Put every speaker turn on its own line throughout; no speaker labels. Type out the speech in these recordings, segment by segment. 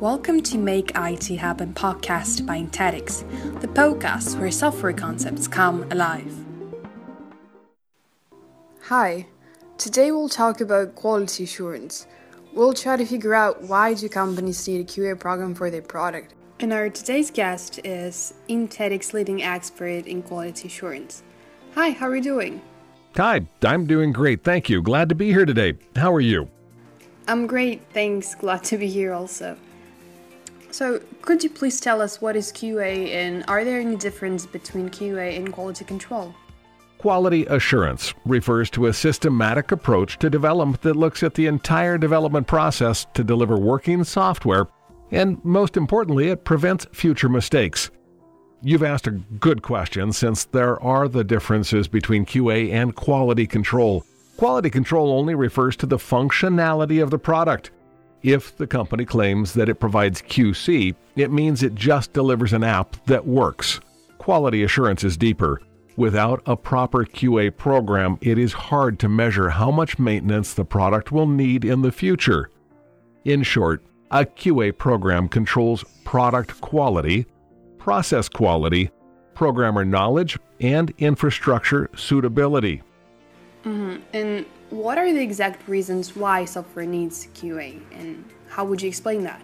Welcome to Make IT Happen podcast by Intetics, the podcast where software concepts come alive. Hi, today we'll talk about quality assurance. We'll try to figure out why do companies need a QA program for their product. And our today's guest is Intetics leading expert in quality assurance. Hi, how are you doing?
Hi, I'm doing great. Thank you. Glad to be here today. How are you?
I'm great, thanks. Glad to be here also. So, could you please tell us what is QA and are there any difference between QA and quality control?
Quality assurance refers to a systematic approach to development that looks at the entire development process to deliver working software, and most importantly, it prevents future mistakes. You've asked a good question since there are the differences between QA and quality control. Quality control only refers to the functionality of the product. If the company claims that it provides QC, it means it just delivers an app that works. Quality assurance is deeper. Without a proper QA program, it is hard to measure how much maintenance the product will need in the future. In short, a QA program controls product quality, process quality, programmer knowledge, and infrastructure suitability.
Mm-hmm. And what are the exact reasons why software needs QA, and how would you explain that?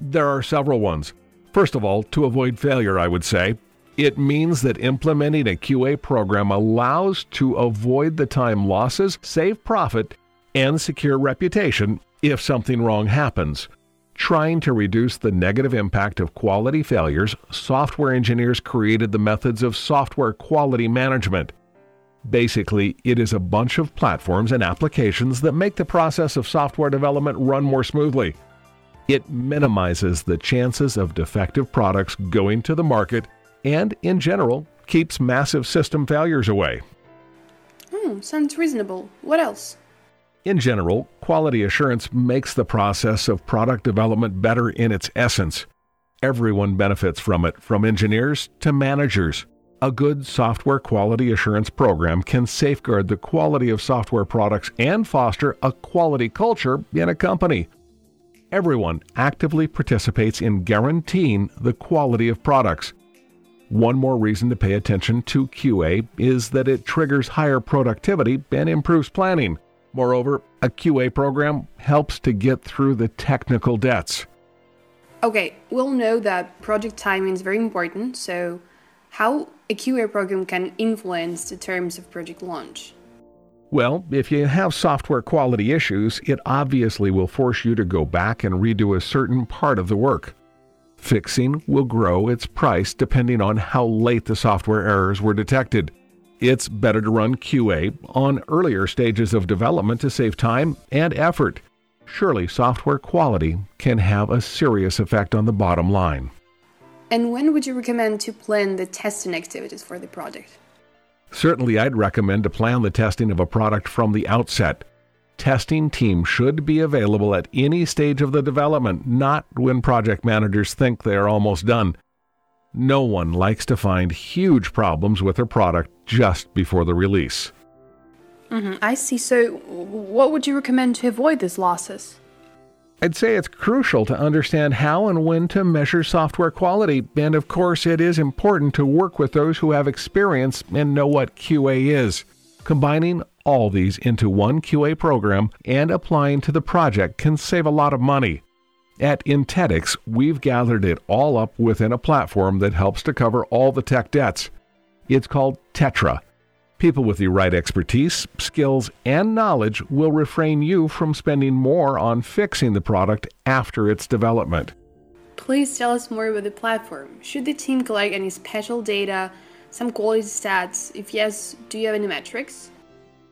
There are several ones. First of all, to avoid failure, I would say. It means that implementing a QA program allows to avoid the time losses, save profit, and secure reputation if something wrong happens. Trying to reduce the negative impact of quality failures, software engineers created the methods of software quality management. Basically, it is a bunch of platforms and applications that make the process of software development run more smoothly. It minimizes the chances of defective products going to the market and, in general, keeps massive system failures away.
Hmm, sounds reasonable. What else?
In general, quality assurance makes the process of product development better in its essence. Everyone benefits from it, from engineers to managers. A good software quality assurance program can safeguard the quality of software products and foster a quality culture in a company. Everyone actively participates in guaranteeing the quality of products. One more reason to pay attention to QA is that it triggers higher productivity and improves planning. Moreover, a QA program helps to get through the technical debts.
Okay, we'll know that project timing is very important, so how a QA program can influence the terms of project launch?
Well, if you have software quality issues, it obviously will force you to go back and redo a certain part of the work. Fixing will grow its price depending on how late the software errors were detected. It's better to run QA on earlier stages of development to save time and effort. Surely, software quality can have a serious effect on the bottom line.
And when would you recommend to plan the testing activities for the product?
Certainly, I'd recommend to plan the testing of a product from the outset. Testing teams should be available at any stage of the development, not when project managers think they are almost done. No one likes to find huge problems with their product just before the release.
Mm-hmm, I see. So, what would you recommend to avoid these losses?
I'd say it's crucial to understand how and when to measure software quality, and of course, it is important to work with those who have experience and know what QA is. Combining all these into one QA program and applying to the project can save a lot of money. At Intetics, we've gathered it all up within a platform that helps to cover all the tech debts. It's called Tetra People with the right expertise, skills, and knowledge will refrain you from spending more on fixing the product after its development.
Please tell us more about the platform. Should the team collect any special data, some quality stats? If yes, do you have any metrics?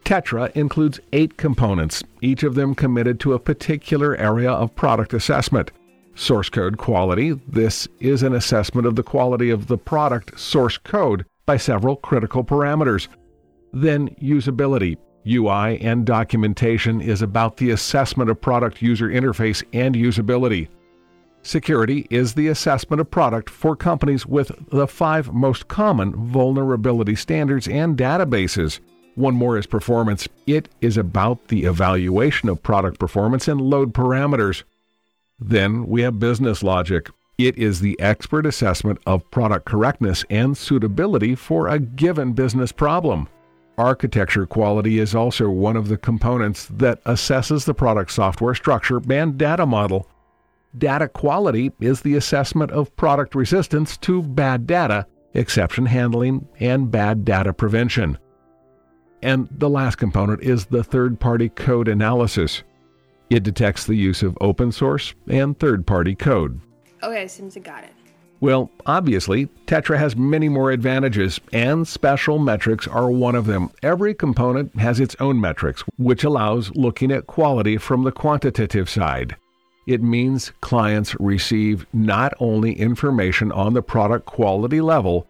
Tetra includes eight components, each of them committed to a particular area of product assessment. Source code quality this is an assessment of the quality of the product source code by several critical parameters. Then usability. UI and documentation is about the assessment of product user interface and usability. Security is the assessment of product for companies with the five most common vulnerability standards and databases. One more is performance. It is about the evaluation of product performance and load parameters. Then we have business logic. It is the expert assessment of product correctness and suitability for a given business problem. Architecture quality is also one of the components that assesses the product software structure and data model. Data quality is the assessment of product resistance to bad data, exception handling, and bad data prevention. And the last component is the third party code analysis. It detects the use of open source and third party code.
Okay, seems I got it.
Well, obviously, Tetra has many more advantages, and special metrics are one of them. Every component has its own metrics, which allows looking at quality from the quantitative side. It means clients receive not only information on the product quality level,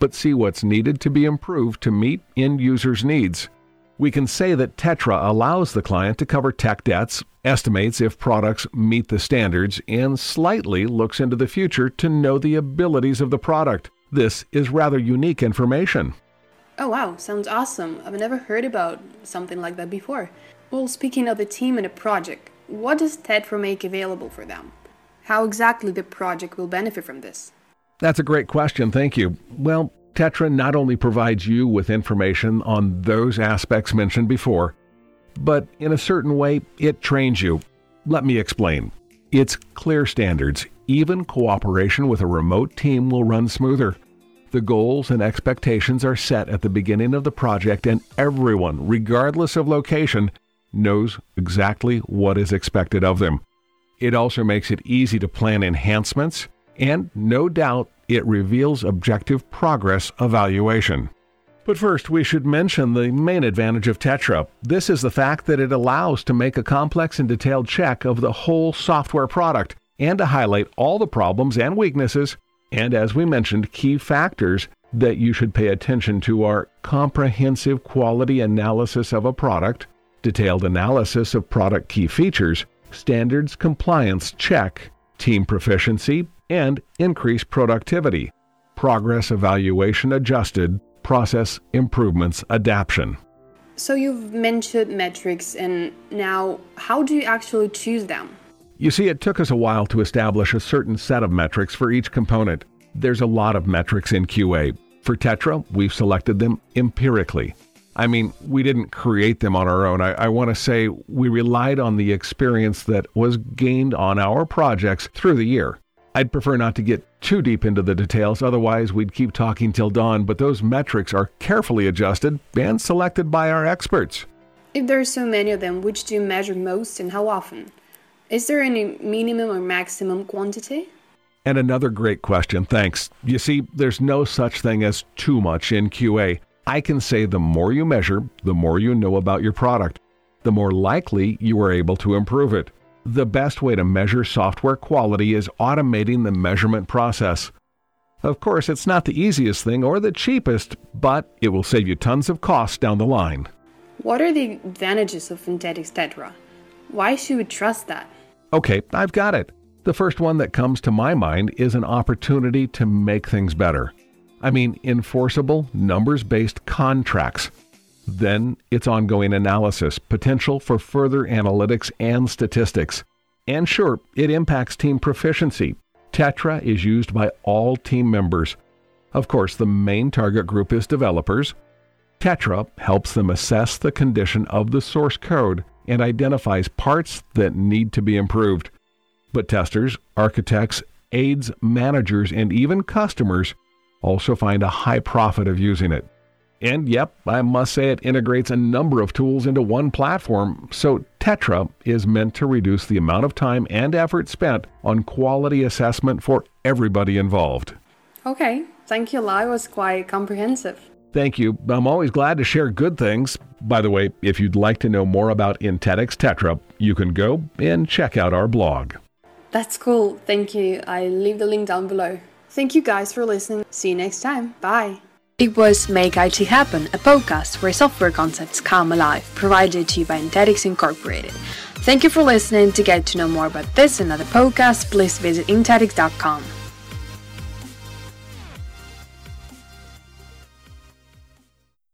but see what's needed to be improved to meet end users' needs. We can say that Tetra allows the client to cover tech debts, estimates if products meet the standards, and slightly looks into the future to know the abilities of the product. This is rather unique information.
Oh wow, sounds awesome. I've never heard about something like that before. Well, speaking of the team and the project, what does Tetra make available for them? How exactly the project will benefit from this?
That's a great question, thank you. Well, Tetra not only provides you with information on those aspects mentioned before, but in a certain way, it trains you. Let me explain. It's clear standards. Even cooperation with a remote team will run smoother. The goals and expectations are set at the beginning of the project, and everyone, regardless of location, knows exactly what is expected of them. It also makes it easy to plan enhancements, and no doubt it reveals objective progress evaluation. But first, we should mention the main advantage of Tetra. This is the fact that it allows to make a complex and detailed check of the whole software product and to highlight all the problems and weaknesses, and as we mentioned, key factors that you should pay attention to are comprehensive quality analysis of a product, detailed analysis of product key features, standards compliance check, team proficiency, and increase productivity, progress evaluation adjusted, process improvements adaptation.
So you've mentioned metrics, and now how do you actually choose them?
You see, it took us a while to establish a certain set of metrics for each component. There's a lot of metrics in QA. For Tetra, we've selected them empirically. I mean, we didn't create them on our own. I, I want to say we relied on the experience that was gained on our projects through the year. I'd prefer not to get too deep into the details, otherwise, we'd keep talking till dawn, but those metrics are carefully adjusted and selected by our experts.
If there are so many of them, which do you measure most and how often? Is there any minimum or maximum quantity?
And another great question, thanks. You see, there's no such thing as too much in QA. I can say the more you measure, the more you know about your product, the more likely you are able to improve it. The best way to measure software quality is automating the measurement process. Of course, it's not the easiest thing or the cheapest, but it will save you tons of costs down the line.
What are the advantages of Intetics Tetra? Why should we trust that?
Okay, I've got it. The first one that comes to my mind is an opportunity to make things better. I mean, enforceable, numbers based contracts. Then it's ongoing analysis, potential for further analytics and statistics. And sure, it impacts team proficiency. Tetra is used by all team members. Of course, the main target group is developers. Tetra helps them assess the condition of the source code and identifies parts that need to be improved. But testers, architects, aides, managers, and even customers also find a high profit of using it. And yep, I must say it integrates a number of tools into one platform, so Tetra is meant to reduce the amount of time and effort spent on quality assessment for everybody involved.
Okay, thank you, Lai. was quite comprehensive.
Thank you. I'm always glad to share good things. By the way, if you'd like to know more about Intetics Tetra, you can go and check out our blog.
That's cool. Thank you. I leave the link down below. Thank you guys for listening. See you next time. Bye. It was Make IT Happen, a podcast where software concepts come alive, provided to you by Intetics Incorporated. Thank you for listening. To get to know more about this and other podcasts, please visit intetics.com.